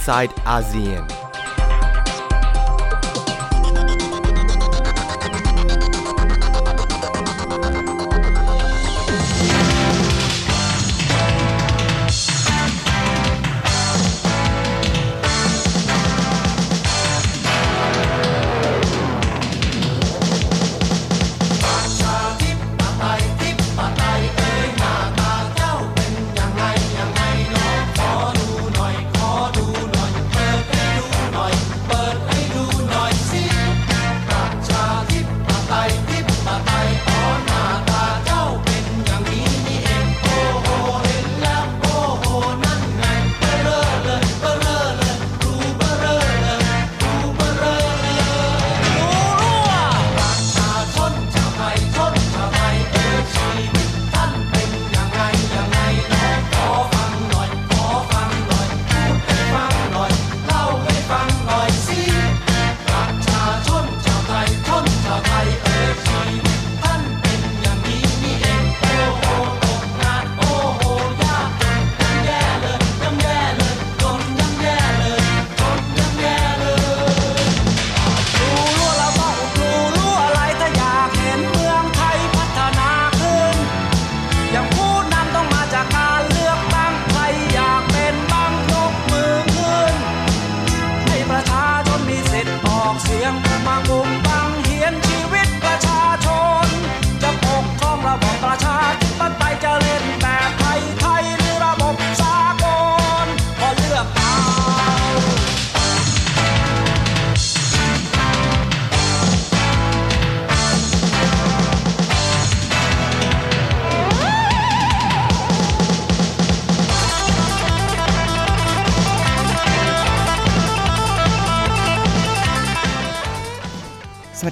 inside ASEAN.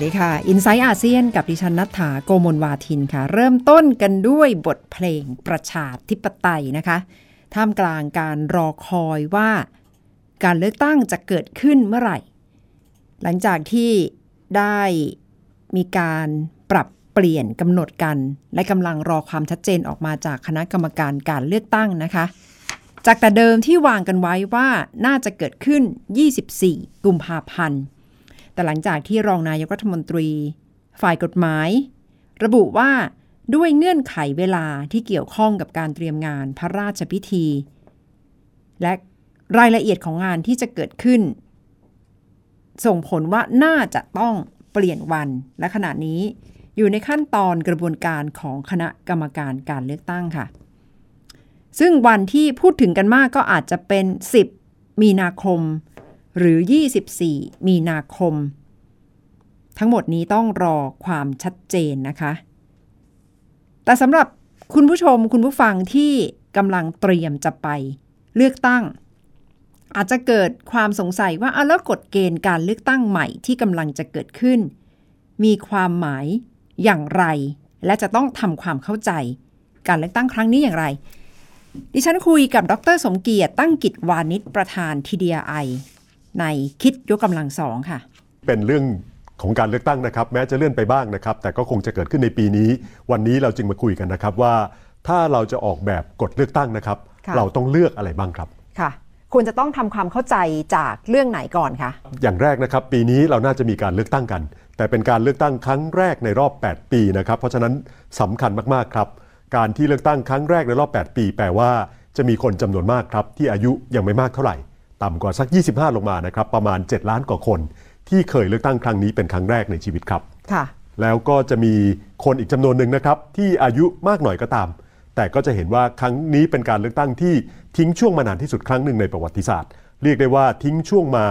วัสดีค่ะ i n s i ซต์อาเซียนกับดิฉันนัฐาโกมลวาทินค่ะ เริ่มต้นกันด้วยบทเพลงประชาธิปไตยนะคะ ท่ามกลางการรอคอยว่าการเลือกตั้งจะเกิดขึ้นเมื่อไหร่ หลังจากที่ได้มีการปรับเปลี่ยนกำหนดกัน และกำลังรอความชัดเจนออกมาจากคณะกรรมการการเลือกตั้งนะคะ จากแต่เดิมที่วางกันไว้ว่าน่าจะเกิดขึ้น 24 กุมภาพันธ์ แต่หลังจากที่รองนายกรัฐมนตรี ฝ่ายกฎหมาย ระบุว่าด้วยเงื่อนไขเวลาที่เกี่ยวข้องกับการเตรียมงานพระราชพิธี และรายละเอียดของงานที่จะเกิดขึ้น ส่งผลว่าน่าจะต้องเปลี่ยนวันและขณะนี้อยู่ในขั้นตอนกระบวนการของคณะกรรมการการเลือกตั้งค่ะ ซึ่งวันที่พูดถึงกันมากก็อาจจะเป็น 10 มีนาคม หรือ 24 มีนาคม ทั้งหมดนี้ต้องรอความชัดเจนนะคะ แต่สำหรับคุณผู้ชมคุณผู้ฟังที่กำลังเตรียมจะไปเลือกตั้ง อาจจะเกิดความสงสัยว่าเอาแล้วกฎเกณฑ์การเลือกตั้งใหม่ที่กำลังจะเกิดขึ้น มีความหมายอย่างไร และจะต้องทำความเข้าใจ การเลือกตั้งครั้งนี้อย่างไร ดิฉันคุยกับดร สมเกียรติตั้งกิจวานิชประธานทีดีไอ ในคิดยกกำลังสองค่ะ เป็นเรื่องของการเลือกตั้งนะครับ แม้จะเลื่อนไปบ้างนะครับ แต่ก็คงจะเกิดขึ้นในปีนี้ วันนี้เราจึงมาคุยกันนะครับว่า ถ้าเราจะออกแบบกฎเลือกตั้งนะครับ เราต้องเลือกอะไรบ้างครับค่ะควรจะต้องทำความเข้าใจจากเรื่องไหนก่อนคะ อย่างแรกนะครับ ปีนี้เราน่าจะมีการเลือกตั้งกัน แต่เป็นการเลือกตั้งครั้งแรกในรอบ 8 ปีนะครับ เพราะฉะนั้นสำคัญมากๆครับ การที่เลือกตั้งครั้งแรกในรอบ 8 ปี แปลว่าจะมีคนจำนวนมากครับที่อายุยังไม่มากเท่าไหร่ ต่ำกว่าสัก 25 ลงมานะครับ ประมาณ 7 ล้านกว่าคน ที่เคยเลือกตั้งครั้งนี้เป็นครั้งแรกในชีวิตครับ ค่ะ แล้วก็จะมีคนอีกจำนวนหนึ่งนะครับ ที่อายุมากหน่อยก็ตาม แต่ก็จะเห็นว่าครั้งนี้เป็นการเลือกตั้งที่ทิ้งช่วงมานานที่สุดครั้งหนึ่งในประวัติศาสตร์ เรียกได้ว่าทิ้งช่วงมา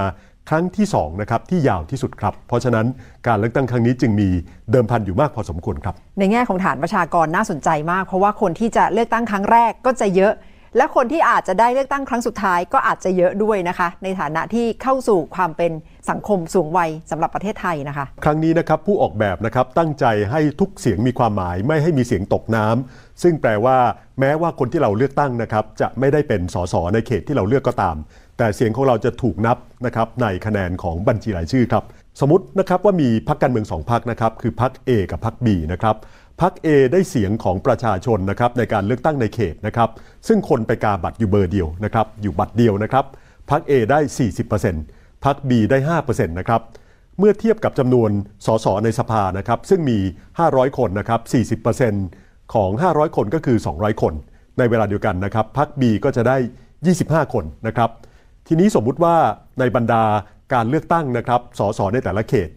ครั้งที่2นะครับที่ยาวที่สุดครับ เพราะฉะนั้นการเลือกตั้งครั้งนี้จึงมีเดิมพันอยู่มากพอสมควรครับ ในแง่ของฐานประชากรน่าสนใจมาก เพราะว่าคนที่จะเลือกตั้งครั้งแรกก็จะเยอะ และคนที่อาจจะได้เลือกตั้งครั้งสุดท้ายก็อาจจะเยอะด้วยนะคะ ในฐานะที่เข้าสู่ความเป็นสังคมสูงวัยสำหรับประเทศไทยนะคะ ครั้งนี้นะครับผู้ออกแบบนะครับตั้งใจให้ทุกเสียงมีความหมายไม่ให้มีเสียงตกน้ำซึ่งแปลว่าแม้ว่าคนที่เราเลือกตั้งนะครับจะไม่ได้เป็นสสในเขตที่เราเลือกก็ตาม แต่เสียงของเราจะถูกนับนะครับในคะแนนของบัญชีรายชื่อครับสมมตินะครับว่ามีพรรคการเมืองสองพรรคนะครับคือพรรค A กับพรรค B นะครับ พรรค A ได้เสียงของประชาชนนะครับในการเลือกตั้งในเขตนะครับซึ่งคนไปกาบัตรอยู่เบอร์เดียวนะครับอยู่บัตรเดียวนะครับพรรค A ได้ 40%พรรค B ได้ 5%นะครับเมื่อเทียบกับจำนวนสสในสภานะครับซึ่งมี 500 คนนะครับ 40%ของ 500 คนก็คือ 200 คน ในเวลาเดียวกันนะครับพรรค B ก็จะได้ 25 คนนะครับทีนี้สมมุติว่าในบรรดาการเลือกตั้งนะครับสสในแต่ละเขต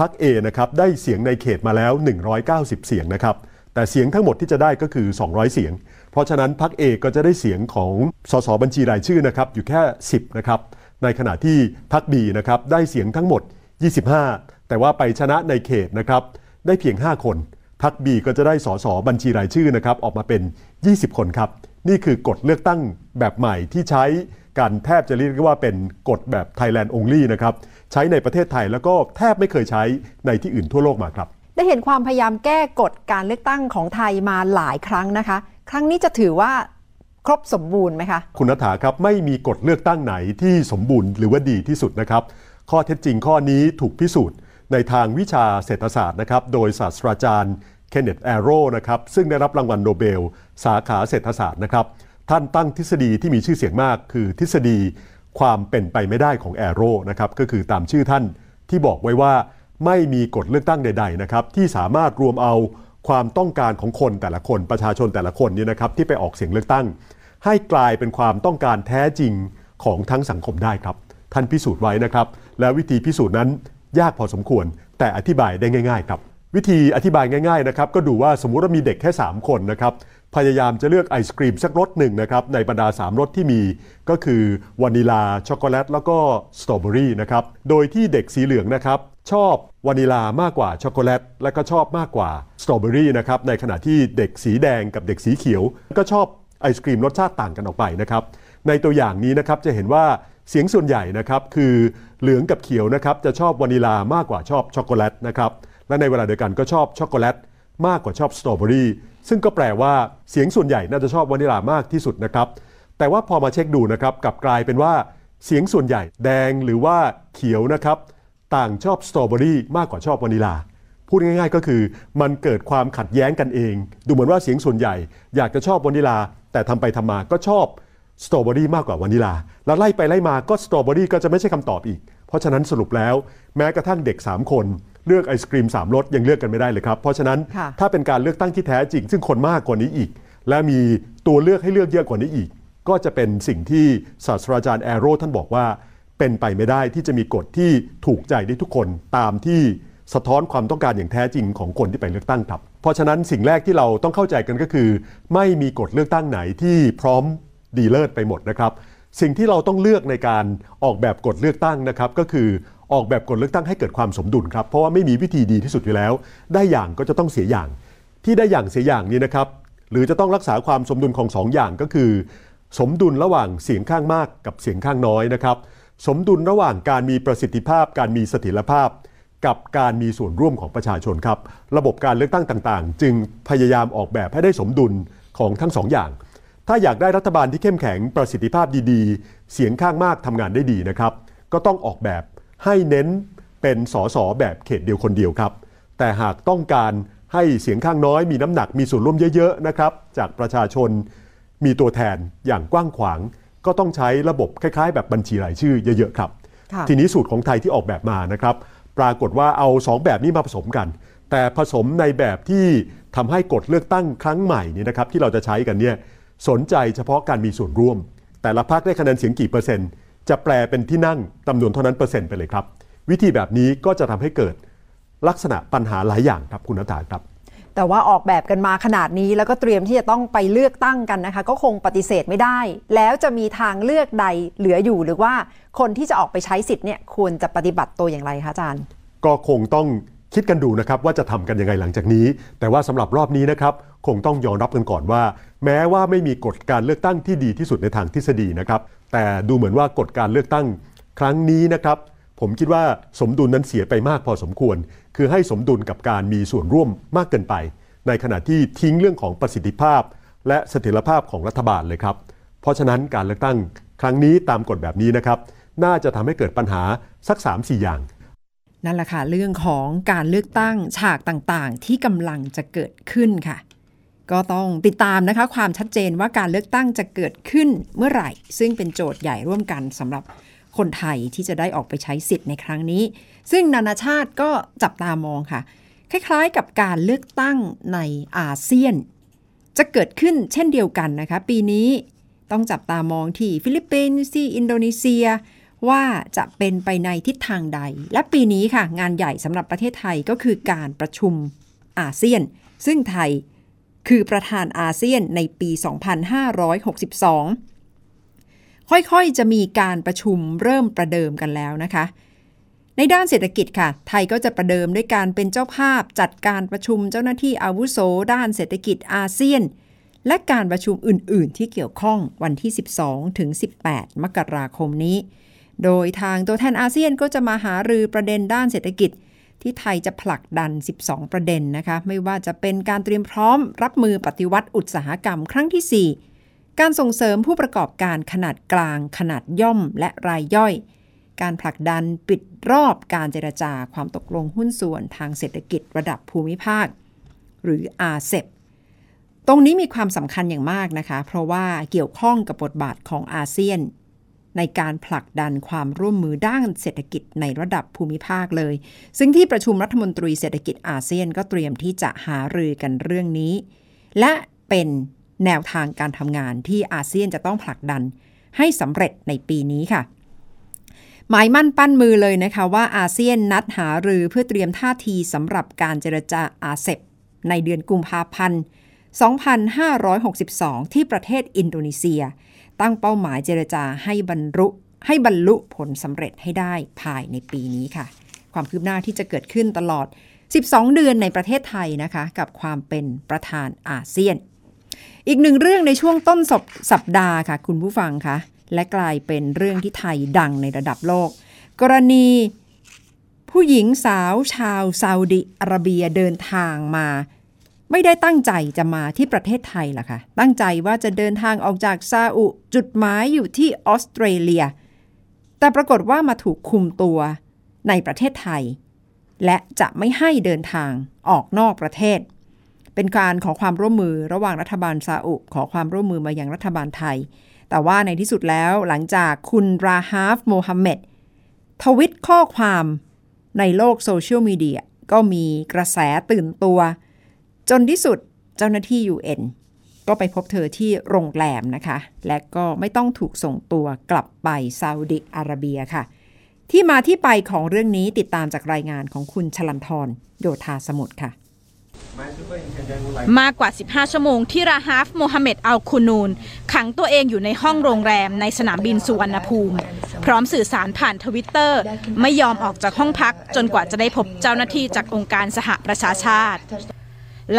พรรค A นะครับได้เสียงในเขตมาแล้ว 190 เสียงนะครับแต่เสียงทั้งหมดที่จะได้ก็คือ 200 เสียง เพราะฉะนั้นพรรค A ก็จะได้เสียงของสสบัญชีรายชื่อนะครับอยู่แค่ 10นะครับในขณะที่พรรค B นะครับได้เสียงทั้งหมด 25 แต่ว่าไปชนะในเขตนะครับได้เพียง 5 คนพรรค B ก็จะได้สสบัญชีรายชื่อนะครับออกมาเป็น 20 คนครับ นี่คือกฎเลือกตั้งแบบใหม่ที่ใช้การแทบจะเรียกว่าเป็นกฎแบบ Thailand only นะครับ ใช้ในประเทศไทย แล้วก็แทบไม่เคยใช้ในที่อื่นทั่วโลกมาครับ ได้เห็นความพยายามแก้กฎการเลือกตั้งของไทยมาหลายครั้งนะคะ ครั้งนี้จะถือว่าครบสมบูรณ์ไหมคะ คุณนัฐาครับไม่มีกฎเลือกตั้งไหนที่สมบูรณ์หรือว่าดีที่สุดนะครับ ข้อเท็จจริงข้อนี้ถูกพิสูจน์ ในทางวิชาเศรษฐศาสตร์นะครับโดยศาสตราจารย์ Kenneth Arrow นะครับซึ่งได้รับรางวัลโนเบล สาขาเศรษฐศาสตร์นะครับ ท่านตั้งทฤษฎีที่มีชื่อเสียงมาก คือทฤษฎี ความเป็นไปไม่ได้ของ Arrow นะครับก็คือตามชื่อท่านที่บอกไว้ว่าไม่มีกฎเลือกตั้งใด ๆ นะครับ ที่สามารถรวมเอาความต้องการของคนแต่ละคนประชาชนแต่ละคนเนี่ยนะครับที่ไปออกเสียงเลือกตั้ง ให้กลายเป็นความต้องการแท้จริงของทั้งสังคมได้ครับ ท่านพิสูจน์ไว้นะครับ แล้ววิธีพิสูจน์นั้นยากพอสมควร แต่อธิบายได้ง่าย ๆ ครับ วิธีอธิบายง่าย ๆ นะครับ ก็ดูว่าสมมุติว่ามีเด็กแค่ 3 คนนะครับ พยายามจะเลือกไอศครีมสักรสหนึ่งนะครับในบรรดา 3รสที่มีก็คือวานิลาช็อกโกแลตแล้วก็สตรอเบอรี่นะครับโดยที่เด็กสีเหลืองนะครับชอบวานิลามากกว่าช็อกโกแลตและก็ชอบมากกว่าสตรอเบอรี่นะครับในขณะที่เด็กสีแดงกับเด็กสีเขียว ก็ชอบไอศครีมรสชาติต่างกันออกไปนะครับในตัวอย่างนี้นะครับจะเห็นว่าเสียงส่วนใหญ่นะครับคือเหลืองกับเขียวนะครับจะชอบวานิลามากกว่าชอบช็อกโกแลตนะครับและในเวลาเดียวกันก็ชอบช็อกโกแลตมากกว่าชอบสตรอเบอรี่ ซึ่งก็แปลว่าเสียงส่วนใหญ่น่าจะชอบวานิลามากที่สุดนะครับ แต่ว่าพอมาเช็คดูนะครับกลับกลายเป็นว่าเสียงส่วนใหญ่แดงหรือว่าเขียวนะครับ ต่างชอบสตรอเบอรี่มากกว่าชอบวานิลา พูดง่ายๆ ก็คือมันเกิดความขัดแย้งกันเอง ดูเหมือนว่าเสียงส่วนใหญ่ อยากจะชอบวานิลา แต่ทำไปทำมาก็ชอบสตรอเบอรี่มากกว่าวานิลา แล้วไล่ไปไล่มาก็สตรอเบอรี่ก็จะไม่ใช่คำตอบอีก เพราะฉะนั้นสรุปแล้ว แม้กระทั่งเด็ก 3 คน เลือกไอศครีม3รสยังเลือกกันไม่ได้เลยครับ เพราะฉะนั้นค่ะถ้าเป็นการเลือกตั้งที่แท้จริง ซึ่งคนมากกว่านี้อีก และมีตัวเลือกให้เลือกเยอะกว่านี้อีก ก็จะเป็นสิ่งที่ศาสตราจารย์แอโรท่านบอกว่า เป็นไปไม่ได้ที่จะมีกฎที่ถูกใจได้ทุกคนตามที่สะท้อนความต้องการอย่างแท้จริงของคนที่ไปเลือกตั้งครับเพราะฉะนั้นสิ่งแรกที่เราต้องเข้าใจกันก็คือ ไม่มีกฎเลือกตั้งไหนที่พร้อมดีเลิศไปหมดนะครับ สิ่งที่เราต้องเลือกในการออกแบบกฎเลือกตั้งนะครับก็คือ ออกแบบกฎเลือกตั้งให้เกิดความสมดุลครับเพราะว่าไม่มีวิธีดีที่สุดอยู่แล้ว ได้อย่างก็จะต้องเสียอย่าง ที่ได้อย่างเสียอย่างนี้นะครับหรือจะต้องรักษาความสมดุลของสองอย่างก็คือ สมดุลระหว่างเสียงข้างมากกับเสียงข้างน้อยนะครับ สมดุลระหว่างการมีประสิทธิภาพ การมีเสถียรภาพ กับการมีส่วนร่วมของประชาชนครับ ระบบการเลือกตั้งต่างๆ จึงพยายามออกแบบให้ได้สมดุลของทั้งสองอย่าง ถ้าอยากได้รัฐบาลที่เข้มแข็งประสิทธิภาพดีๆ เสียงข้างมากทำงานได้ดีนะครับ ก็ต้องออกแบบ ให้เน้นเป็นสสแบบเขตเดียวคนเดียวครับ แต่หากต้องการให้เสียงข้างน้อยมีน้ำหนักมีส่วนร่วมเยอะๆนะครับจากประชาชนมีตัวแทนอย่างกว้างขวาง ก็ต้องใช้ระบบคล้ายๆ แบบบัญชีรายชื่อเยอะๆครับค่ะทีนี้สูตรของไทยที่ออกแบบมานะครับ ปรากฏว่าเอา 2 แบบนี้มาผสมกัน แต่ผสมในแบบที่ทำให้กฎเลือกตั้งครั้งใหม่นี้นะครับที่เราจะใช้กันเนี่ยสนใจเฉพาะการมีส่วนร่วม แต่ละพรรคได้คะแนนเสียงกี่เปอร์เซ็นต์ จะแปลเป็นที่นั่งจำนวนเท่านั้นเปอร์เซ็นต์ไปเลยครับ วิธีแบบนี้ก็จะทำให้เกิดลักษณะปัญหาหลายอย่างครับคุณนัฐาครับแต่ว่าออกแบบกันมาขนาดนี้แล้วก็เตรียมที่จะต้องไปเลือกตั้งกันนะคะ ก็คงปฏิเสธไม่ได้ แล้วจะมีทางเลือกใดเหลืออยู่หรือว่าคนที่จะออกไปใช้สิทธิ์เนี่ยควรจะปฏิบัติตัวอย่างไรคะอาจารย์ ก็คงต้อง คิดกันดูนะครับว่าจะทำกันยังไงหลังจากนี้ แต่ว่าสำหรับรอบนี้นะครับคงต้องยอมรับกันก่อนว่า แม้ว่าไม่มีกฎการเลือกตั้งที่ดีที่สุดในทางทฤษฎีนะครับแต่ดูเหมือนว่ากฎการเลือกตั้งครั้งนี้นะครับผมคิดว่าสมดุลนั้นเสียไปมากพอสมควร คือให้สมดุลกับการมีส่วนร่วมมากเกินไป ในขณะที่ทิ้งเรื่องของประสิทธิภาพ และเสถียรภาพของรัฐบาลเลยครับ เพราะฉะนั้นการเลือกตั้งครั้งนี้ตามกฎแบบนี้นะครับ น่าจะทำให้เกิดปัญหาสัก 3-4 อย่าง นั่นแหละค่ะเรื่องของการเลือกตั้งฉากต่างๆ ที่กำลังจะเกิดขึ้นค่ะ ก็ต้องติดตามนะคะความชัดเจนว่าการเลือกตั้งจะเกิดขึ้นเมื่อไหร่ ซึ่งเป็นโจทย์ใหญ่ร่วมกันสำหรับคนไทยที่จะได้ออกไปใช้สิทธิ์ในครั้งนี้ ซึ่งนานาชาติก็จับตามองค่ะ คล้ายๆกับการเลือกตั้งในอาเซียน จะเกิดขึ้นเช่นเดียวกันนะคะ ปีนี้ต้องจับตามองที่ฟิลิปปินส์ที่อินโดนีเซีย ว่าจะเป็นไปในทิศทางใด และปีนี้ค่ะ งานใหญ่สำหรับประเทศไทยก็คือการประชุมอาเซียน ซึ่งไทยคือประธานอาเซียนในปี 2562 ค่อยๆ จะมีการประชุมเริ่มประเดิมกันแล้วนะคะ ในด้านเศรษฐกิจค่ะ ไทยก็จะประเดิมด้วยการเป็นเจ้าภาพจัดการประชุมเจ้าหน้าที่อาวุโส ด้านเศรษฐกิจอาเซียน และการประชุมอื่น ๆ ที่เกี่ยวข้องวันที่ 12 ถึง 18 มกราคมนี้ โดยทางตัวแทนอาเซียนก็จะมาหารือประเด็นด้านเศรษฐกิจ ที่ไทยจะผลักดัน 12 ประเด็นนะคะ ไม่ว่าจะเป็นการเตรียมพร้อม รับมือปฏิวัติอุตสาหกรรมครั้งที่ 4 การส่งเสริมผู้ประกอบการขนาดกลาง ขนาดย่อมและรายย่อย การผลักดันปิดรอบการเจรจาความตกลงหุ้นส่วนทางเศรษฐกิจระดับภูมิภาค หรืออาเซบตรงนี้มีความสำคัญอย่างมากนะคะ เพราะว่าเกี่ยวข้องกับบทบาทของอาเซียน ในการผลักดันความร่วมมือด้านเศรษฐกิจในระดับภูมิภาคเลย ซึ่งที่ประชุมรัฐมนตรีเศรษฐกิจอาเซียนก็เตรียมที่จะหารือกันเรื่องนี้ และเป็นแนวทางการทำงานที่อาเซียนจะต้องผลักดันให้สำเร็จในปีนี้ค่ะ หมายมั่นปั้นมือเลยนะคะว่าอาเซียนนัดหารือเพื่อเตรียมท่าทีสำหรับการเจรจาอาเซบในเดือนกุมภาพันธ์ 2562 ที่ประเทศอินโดนีเซีย ตั้งเป้าหมายเจรจาให้บรรลุให้บรรลุผลสำเร็จให้ได้ภายในปีนี้ค่ะ ความคืบหน้าที่จะเกิดขึ้นตลอด 12 เดือนในประเทศไทยนะคะ กับความเป็นประธานอาเซียน อีกหนึ่งเรื่องในช่วงต้นสัปดาห์ค่ะ คุณผู้ฟังคะและกลายเป็นเรื่องที่ไทยดังในระดับโลก กรณีผู้หญิงสาวชาวซาอุดิอาระเบียเดินทางมา ไม่ได้ตั้งใจจะมาที่ประเทศไทยล่ะค่ะ ตั้งใจว่าจะเดินทางออกจากซาอุจุดหมายอยู่ที่ออสเตรเลีย แต่ปรากฏว่ามาถูกคุมตัวในประเทศไทย และจะไม่ให้เดินทางออกนอกประเทศ เป็นการขอความร่วมมือระหว่างรัฐบาลซาอุขอความร่วมมือมาอยังรัฐบาลไทย แต่ว่าในที่สุดแล้วหลังจากคุณราฮาฟโมฮัมเหม็ดทวิตข้อความในโลกโซเชียลมีเดียก็มีกระแสตื่นตัว จนที่สุดเจ้าหน้าที่ UN ก็ไปพบเธอที่โรงแรมนะคะ และก็ไม่ต้องถูกส่งตัวกลับไปซาอุดิอาระเบียค่ะ ที่มาที่ไปของเรื่องนี้ติดตามจากรายงานของคุณชลันทรโยธาสมุทรค่ะมากกว่า 15 ชั่วโมงที่ราฮาฟโมฮัมเหม็ดอัลคูนูน ขังตัวเองอยู่ในห้องโรงแรมในสนามบินสุวรรณภูมิ พร้อมสื่อสารผ่านทวิตเตอร์ ไม่ยอมออกจากห้องพักจนกว่าจะได้พบเจ้าหน้าที่จากองค์การสหประชาชาติ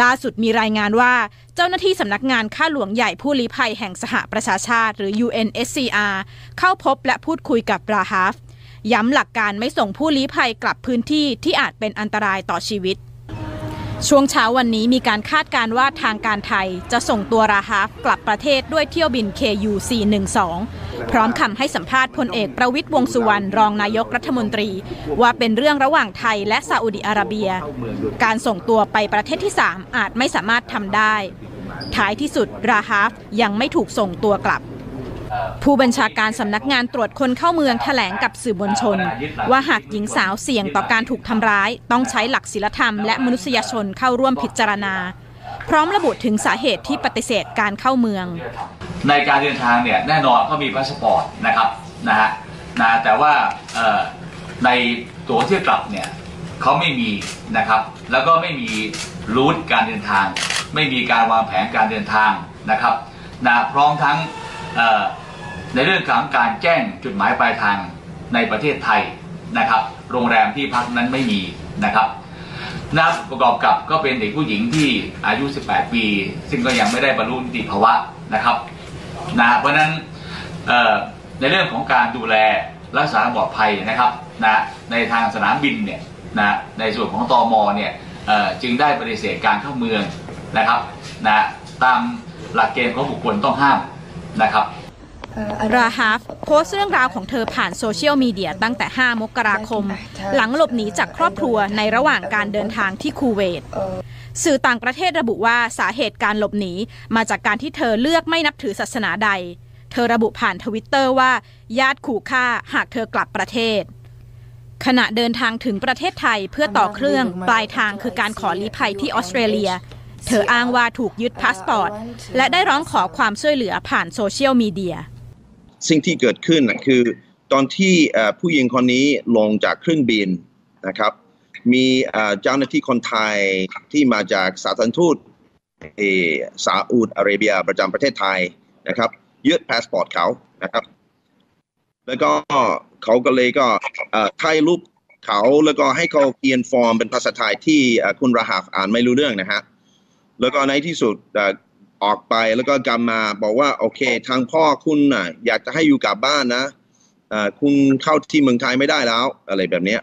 ล่าสุดมีรายงานว่า เจ้าหน้าที่สำนักงานข้าหลวงใหญ่ผู้ลี้ภัยแห่งสหประชาชาติหรือ UNSCR เข้าพบและพูดคุยกับราฮาฟย้ำหลักการไม่ส่งผู้ลี้ภัยกลับพื้นที่ที่อาจเป็นอันตรายต่อชีวิต ช่วงเช้าวันนี้มีการคาดการว่าทางการไทยจะส่งตัวราฮาฟกลับประเทศด้วยเที่ยวบิน KU 412 พร้อมคำให้สัมภาษณ์พลเอกประวิตยวงสุวรรณรองนายกรัฐมนตรี ว่าเป็นเรื่องระหว่างไทยและซาอุดิอาระเบีย การส่งตัวไปประเทศที่ 3 อาจไม่สามารถทำได้ ท้ายที่สุดราฮาฟยังไม่ถูกส่งตัวกลับ ผู้บัญชาการสำนักงานตรวจคนเข้าเมืองแถลงกับสื่อมวลชน ว่าหากหญิงสาวเสี่ยงต่อการถูกทำร้าย ต้องใช้หลักศีลธรรมและมนุษยชนเข้าร่วมพิจารณา พร้อมระบุถึงสาเหตุที่ปฏิเสธการเข้าเมือง ในการเดินทางเนี่ยแน่นอนเขามีพาสปอร์ตนะครับนะฮะนะแต่ว่าในตั๋วเที่ยวกลับเนี่ยเขาไม่มีนะครับ แล้วก็ไม่มีรูทการเดินทาง ไม่มีการวางแผนการเดินทางนะครับนะพร้อมทั้งเในเรื่องของการแจ้งจุดหมายปลายทางในประเทศไทยนะครับ โรงแรมที่พักนั้นไม่มีนะครับนะประกอบกับก็เป็นเด็กผู้หญิงที่อายุ 18 ปี ซึ่งก็ยังไม่ได้บรรลุนิติภาวะนะครับนะเพราะนั้นในเรื่องของการดูแลรักษาความปลอดภัยนะครับนะในทางสนามบินเนี่ยนะในส่วนของตอมเนี่ยจึงได้ปฏิเสธการเข้าเมืองนะครับนะตามหลักเกณฑ์ของบุคคลต้องห้ามนะครับ ราฮาฟโพสต์เรื่องราวของเธอผ่านโซเชียลมีเดียตั้งแต่ 5 มกราคม หลังหลบหนีจากครอบครัวในระหว่างการเดินทางที่คูเวตสื่อต่างประเทศระบุว่าสาเหตุการหลบหนีมาจากการที่เธอเลือกไม่นับถือศาสนาใด เธอระบุผ่านทวิตเตอร์ว่า ญาติขู่ฆ่าหากเธอกลับประเทศ ขณะเดินทางถึงประเทศไทยเพื่อต่อเครื่องปลายทางคือการขอลี้ภัยที่ออสเตรเลีย เธออ้างว่าถูกยึดพาสปอร์ต และได้ร้องขอความช่วยเหลือผ่านโซเชียลมีเดีย สิ่งที่เกิดขึ้นนะคือตอนที่ผู้หญิงคนนี้ลงจากเครื่องบินนะครับมีเจ้าหน้าที่คนไทยที่มาจากสาธารณทูตเอ่อซาอุดอาระเบียประจำประเทศไทยนะครับยึดพาสปอร์ตเขานะครับแล้วก็เขาก็เลยก็ถ่ายรูปเขาแล้วก็ให้เขาเขียนฟอร์มเป็นภาษาไทยที่คุณราฮาฟอ่านไม่รู้เรื่องนะฮะแล้วก็ในที่สุด ออกไปแล้วก็กลับมาบอกว่าโอเค ทางพ่อคุณน่ะ อยากจะให้อยู่กลับบ้านนะคุณเข้าที่เมืองไทยไม่ได้แล้ว อะไรแบบนี้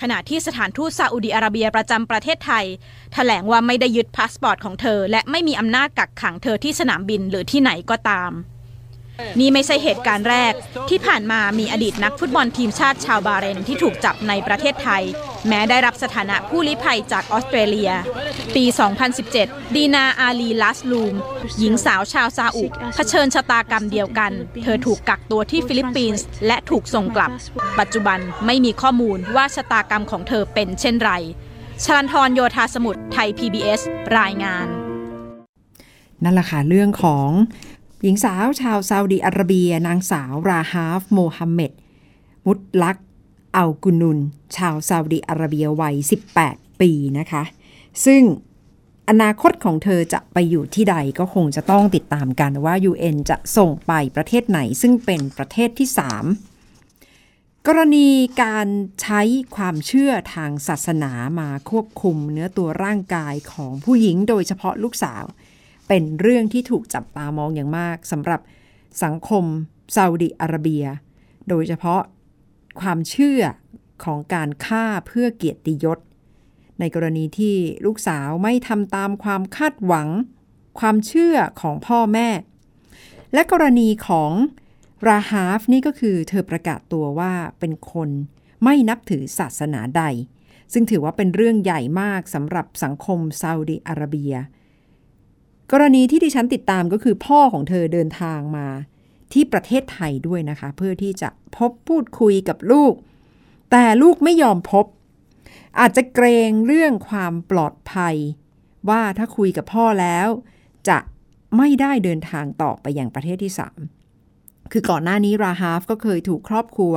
ขณะที่สถานทูตซาอุดิอาระเบียประจำประเทศไทยแถลงว่าไม่ได้ยึดพาสปอร์ตของเธอ และไม่มีอำนาจกักขังเธอที่สนามบินหรือที่ไหนก็ตาม นี่ไม่ใช่เหตุการณ์แรก ที่ผ่านมามีอดีตนักฟุตบอลทีมชาติชาวบาเรนที่ถูกจับในประเทศไทย แม้ได้รับสถานะผู้ลี้ภัยจากออสเตรเลีย ปี 2017 ดีนาอาลีลัสลูม หญิงสาวชาวซาอุเผชิญชะตากรรมเดียวกัน เธอถูกกักตัวที่ฟิลิปปินส์และถูกส่งกลับ ปัจจุบันไม่มีข้อมูลว่าชะตากรรมของเธอเป็นเช่นไรชลันทรโยธาสมุทรไทย PBS รายงาน นั่นแหละค่ะเรื่องของ หญิงสาวชาวซาอุดิอาระเบีย นางสาวราฮาฟโมฮัมเหม็ดมุตลักอัลกุนุน ชาวซาอุดิอาระเบียวัย 18 ปีนะคะ ซึ่งอนาคตของเธอจะไปอยู่ที่ใดก็คงจะต้องติดตามกันว่า UN จะส่งไปประเทศไหนซึ่งเป็นประเทศที่ 3 กรณีการใช้ความเชื่อทางศาสนามาควบคุมเนื้อตัวร่างกายของผู้หญิงโดยเฉพาะลูกสาว เป็นเรื่องที่ถูกจับตามองอย่างมากสำหรับสังคมซาอุดิอาระเบีย โดยเฉพาะความเชื่อของการฆ่าเพื่อเกียรติยศ ในกรณีที่ลูกสาวไม่ทำตามความคาดหวัง ความเชื่อของพ่อแม่ และกรณีของราฮาฟนี่ก็คือเธอประกาศตัวว่าเป็นคนไม่นับถือศาสนาใด ซึ่งถือว่าเป็นเรื่องใหญ่มากสำหรับสังคมซาอุดิอาระเบีย กรณีที่ดิฉันติดตามก็คือพ่อของเธอเดินทางมาที่ประเทศไทยด้วยนะคะ เพื่อที่จะพบพูดคุยกับลูก แต่ลูกไม่ยอมพบ อาจจะเกรงเรื่องความปลอดภัย ว่าถ้าคุยกับพ่อแล้ว จะไม่ได้เดินทางต่อไปอยังประเทศที่ 3 คือก่อนหน้านี้ราฮาฟก็เคยถูกครอบครัว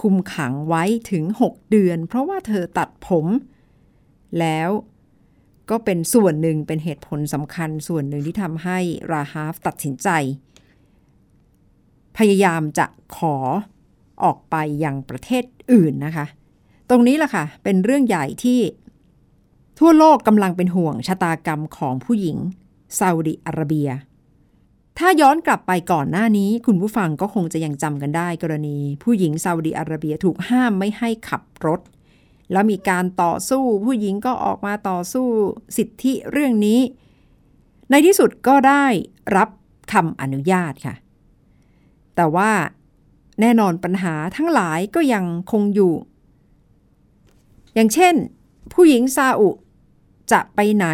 คุมขังไว้ถึง 6 เดือน เพราะว่าเธอตัดผม แล้ว ก็เป็นส่วนหนึ่งเป็นเหตุผลสำคัญส่วนหนึ่งที่ทำให้ราฮาฟตัดสินใจ พยายามจะขอออกไปยังประเทศอื่นนะคะ ตรงนี้แหละค่ะ เป็นเรื่องใหญ่ที่ทั่วโลกกำลังเป็นห่วงชะตากรรมของผู้หญิงซาอุดิอาระเบีย ถ้าย้อนกลับไปก่อนหน้านี้คุณผู้ฟังก็คงจะยังจำกันได้กรณี ผู้หญิงซาอุดิอาระเบียถูกห้ามไม่ให้ขับรถ แล้วมีการต่อสู้ผู้หญิงก็ออกมาต่อสู้สิทธิเรื่องนี้ ในที่สุดก็ได้รับคำอนุญาตค่ะ แต่ว่าแน่นอนปัญหาทั้งหลายก็ยังคงอยู่ อย่างเช่น ผู้หญิงซาอุจะไปไหน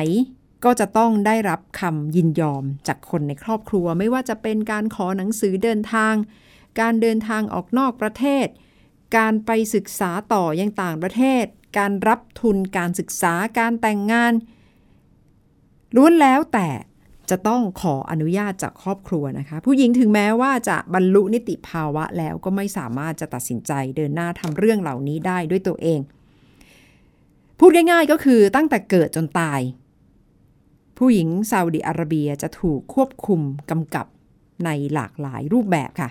ก็จะต้องได้รับคำยินยอมจากคนในครอบครัว ไม่ว่าจะเป็นการขอหนังสือเดินทาง การเดินทางออกนอกประเทศ การไปศึกษาต่อยังต่างประเทศ การรับทุนการศึกษาการแต่งงานล้วนแล้วแต่จะต้องขออนุญาตจากครอบครัวนะคะ ผู้หญิงถึงแม้ว่าจะบรรลุนิติภาวะแล้วก็ไม่สามารถจะตัดสินใจเดินหน้าทำเรื่องเหล่านี้ได้ด้วยตัวเอง พูดง่ายๆก็คือตั้งแต่เกิดจนตาย ผู้หญิงซาอุดิอาระเบียจะถูกควบคุมกำกับในหลากหลายรูปแบบค่ะ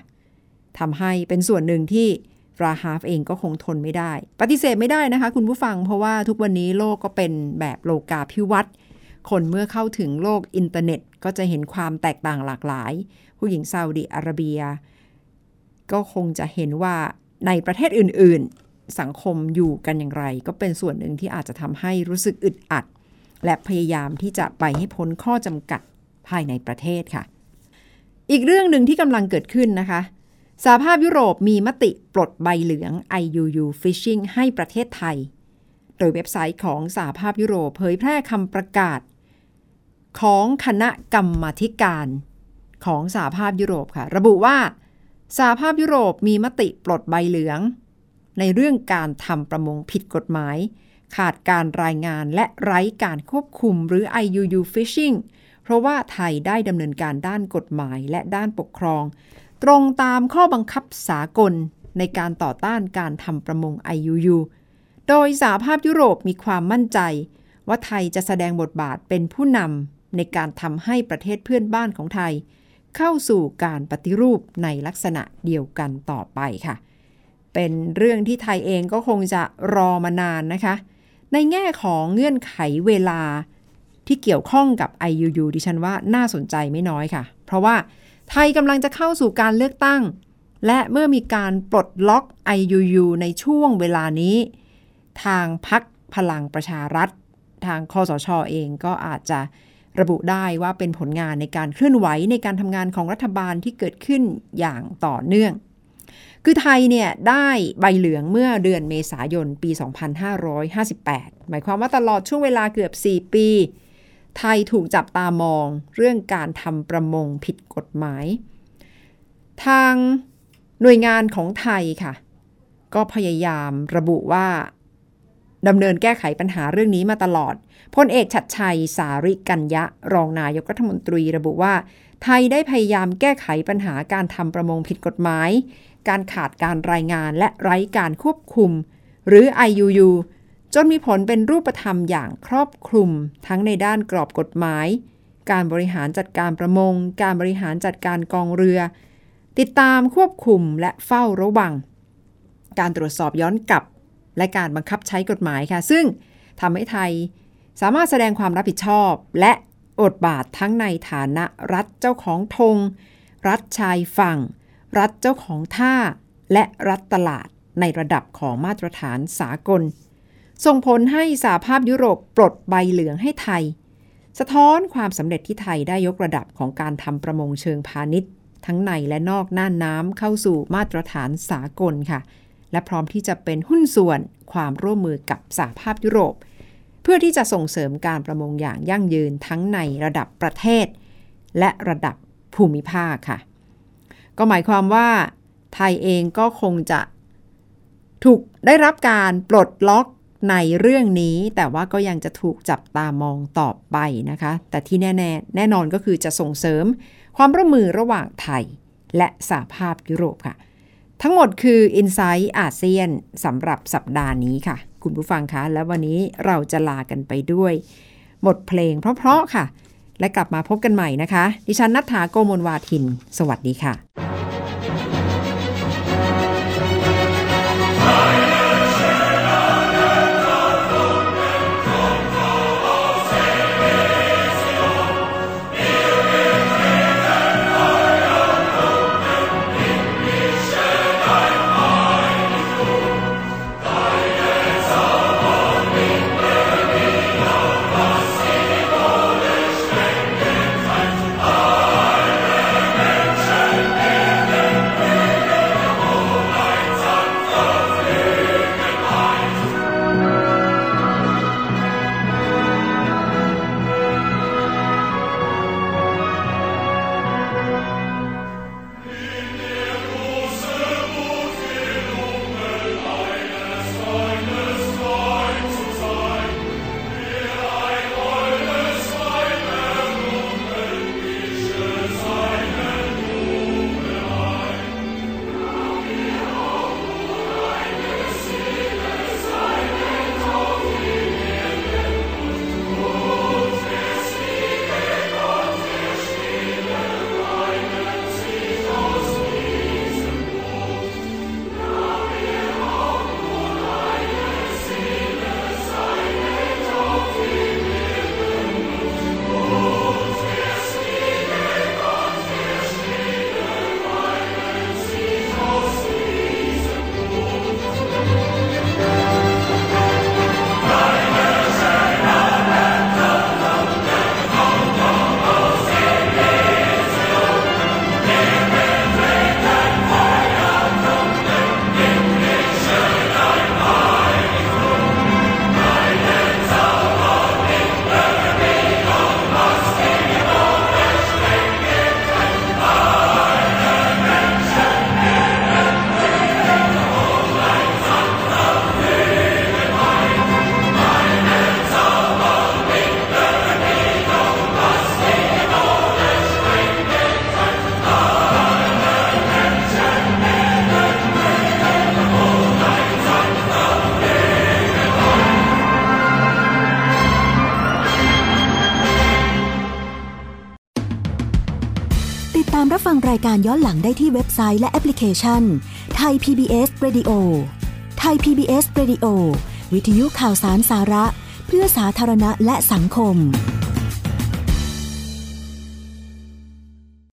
ทำให้เป็นส่วนหนึ่งที่ ราฮาฟเองก็คงทนไม่ได้ ปฏิเสธไม่ได้นะคะ คุณผู้ฟังเพราะว่าทุกวันนี้โลกก็เป็นแบบโลกาภิวัตน์คนเมื่อเข้าถึงโลกอินเทอร์เน็ต ก็จะเห็นความแตกต่างหลากหลาย ผู้หญิงซาอุดิอาระเบีย ก็คงจะเห็นว่าในประเทศอื่น ๆ สังคมอยู่กันอย่างไร ก็เป็นส่วนหนึ่งที่อาจจะทำให้รู้สึกอึดอัด และพยายามที่จะไปให้พ้นข้อจำกัดภายในประเทศค่ะ อีกเรื่องหนึ่งที่กำลังเกิดขึ้นนะคะ สหภาพยุโรปมีมติปลดใบเหลือง IUU Fishing ให้ประเทศไทย โดยเว็บไซต์ของสหภาพยุโรปเผยแพร่คำประกาศ ของคณะกรรมาธิการของสหภาพยุโรปค่ะ ระบุว่าสหภาพยุโรปมีมติปลดใบเหลือง ในเรื่องการทำประมงผิดกฎหมาย ขาดการรายงานและไร้การควบคุมหรือ IUU fishing เพราะว่าไทยได้ดำเนินการด้านกฎหมายและด้านปกครอง ตรงตามข้อบังคับสากลในการต่อต้านการทำประมง IUU โดยสหภาพยุโรปมีความมั่นใจ ว่าไทยจะแสดงบทบาทเป็นผู้นำในการทำให้ประเทศเพื่อนบ้านของไทย เข้าสู่การปฏิรูปในลักษณะเดียวกันต่อไปค่ะ เป็นเรื่องที่ไทยเองก็คงจะรอมานานนะคะ ในแง่ของเงื่อนไขเวลาที่เกี่ยวข้องกับ IUU ดิฉันว่าน่าสนใจไม่น้อยค่ะ เพราะว่า ไทยกำลังจะเข้าสู่การเลือกตั้ง และเมื่อมีการปลดล็อก IUU ในช่วงเวลานี้ ทางพักพลังประชารัฐ ทางคอสชอเองก็อาจจะระบุได้ว่าเป็นผลงานในการเคลื่อนไหวในการทำงานของรัฐบาลที่เกิดขึ้นอย่างต่อเนื่อง คือไทยเนี่ยได้ใบเหลืองเมื่อเดือนเมษายนปี 2558 หมายความว่าตลอดช่วงเวลาเกือบ 4 ปี ไทยถูกจับตามองเรื่องการทำประมงผิดกฎหมาย ทางหน่วยงานของไทยค่ะ ก็พยายามระบุว่าดำเนินแก้ไขปัญหาเรื่องนี้มาตลอดพลเอกชัดชัยสาริกัญญะ รองนายกรัฐมนตรีระบุว่า ไทยได้พยายามแก้ไขปัญหาการทำประมงผิดกฎหมาย การขาดการรายงานและไร้การควบคุม หรือ IUU จนมีผลเป็นรูปธรรมอย่างครอบคลุม ทั้งในด้านกรอบกฎหมาย การบริหารจัดการประมง การบริหารจัดการกองเรือ ติดตามควบคุมและเฝ้าระวัง การตรวจสอบย้อนกลับ และการบังคับใช้กฎหมายค่ะ ซึ่งทำให้ไทยสามารถแสดงความรับผิดชอบ และอดบาททั้งในฐานะรัฐเจ้าของธงรัฐชายฝั่ง รัฐเจ้าของท่า และรัฐตลาดในระดับของมาตรฐานสากล ส่งผลให้สหภาพยุโรปปลดใบเหลืองให้ไทย สะท้อนความสำเร็จที่ไทยได้ยกระดับของการทำประมงเชิงพาณิชย์ ทั้งในและนอกน่านน้ำเข้าสู่มาตรฐานสากลค่ะ และพร้อมที่จะเป็นหุ้นส่วนความร่วมมือกับสหภาพยุโรป เพื่อที่จะส่งเสริมการประมงอย่างยั่งยืนทั้งในระดับประเทศ และระดับภูมิภาคค่ะ ก็หมายความว่าไทยเองก็คงจะถูกได้รับการปลดล็อก ในเรื่องนี้แต่ว่าก็ยังจะถูกจับตามองต่อไปนะคะ แต่ที่แน่ ๆ แน่นอนก็คือจะส่งเสริมความร่วมมือระหว่างไทย และสหภาพยุโรปค่ะ ทั้งหมดคือ i n s i ซต์อาเซียนสำหรับสัปดาห์นี้ค่ะ คุณผู้ฟังคะ และวันนี้เราจะลากันไปด้วยบทเพลงเพราะๆค่ะ และกลับมาพบกันใหม่นะคะ ดิฉันนัฐาโกมลวาทิน สวัสดีค่ะ ต์และแอปพลิเคชันไทย PBS Radio ไทย PBS Radio วิทยุข่าวสารสาระ เพื่อสาธารณะและสังคม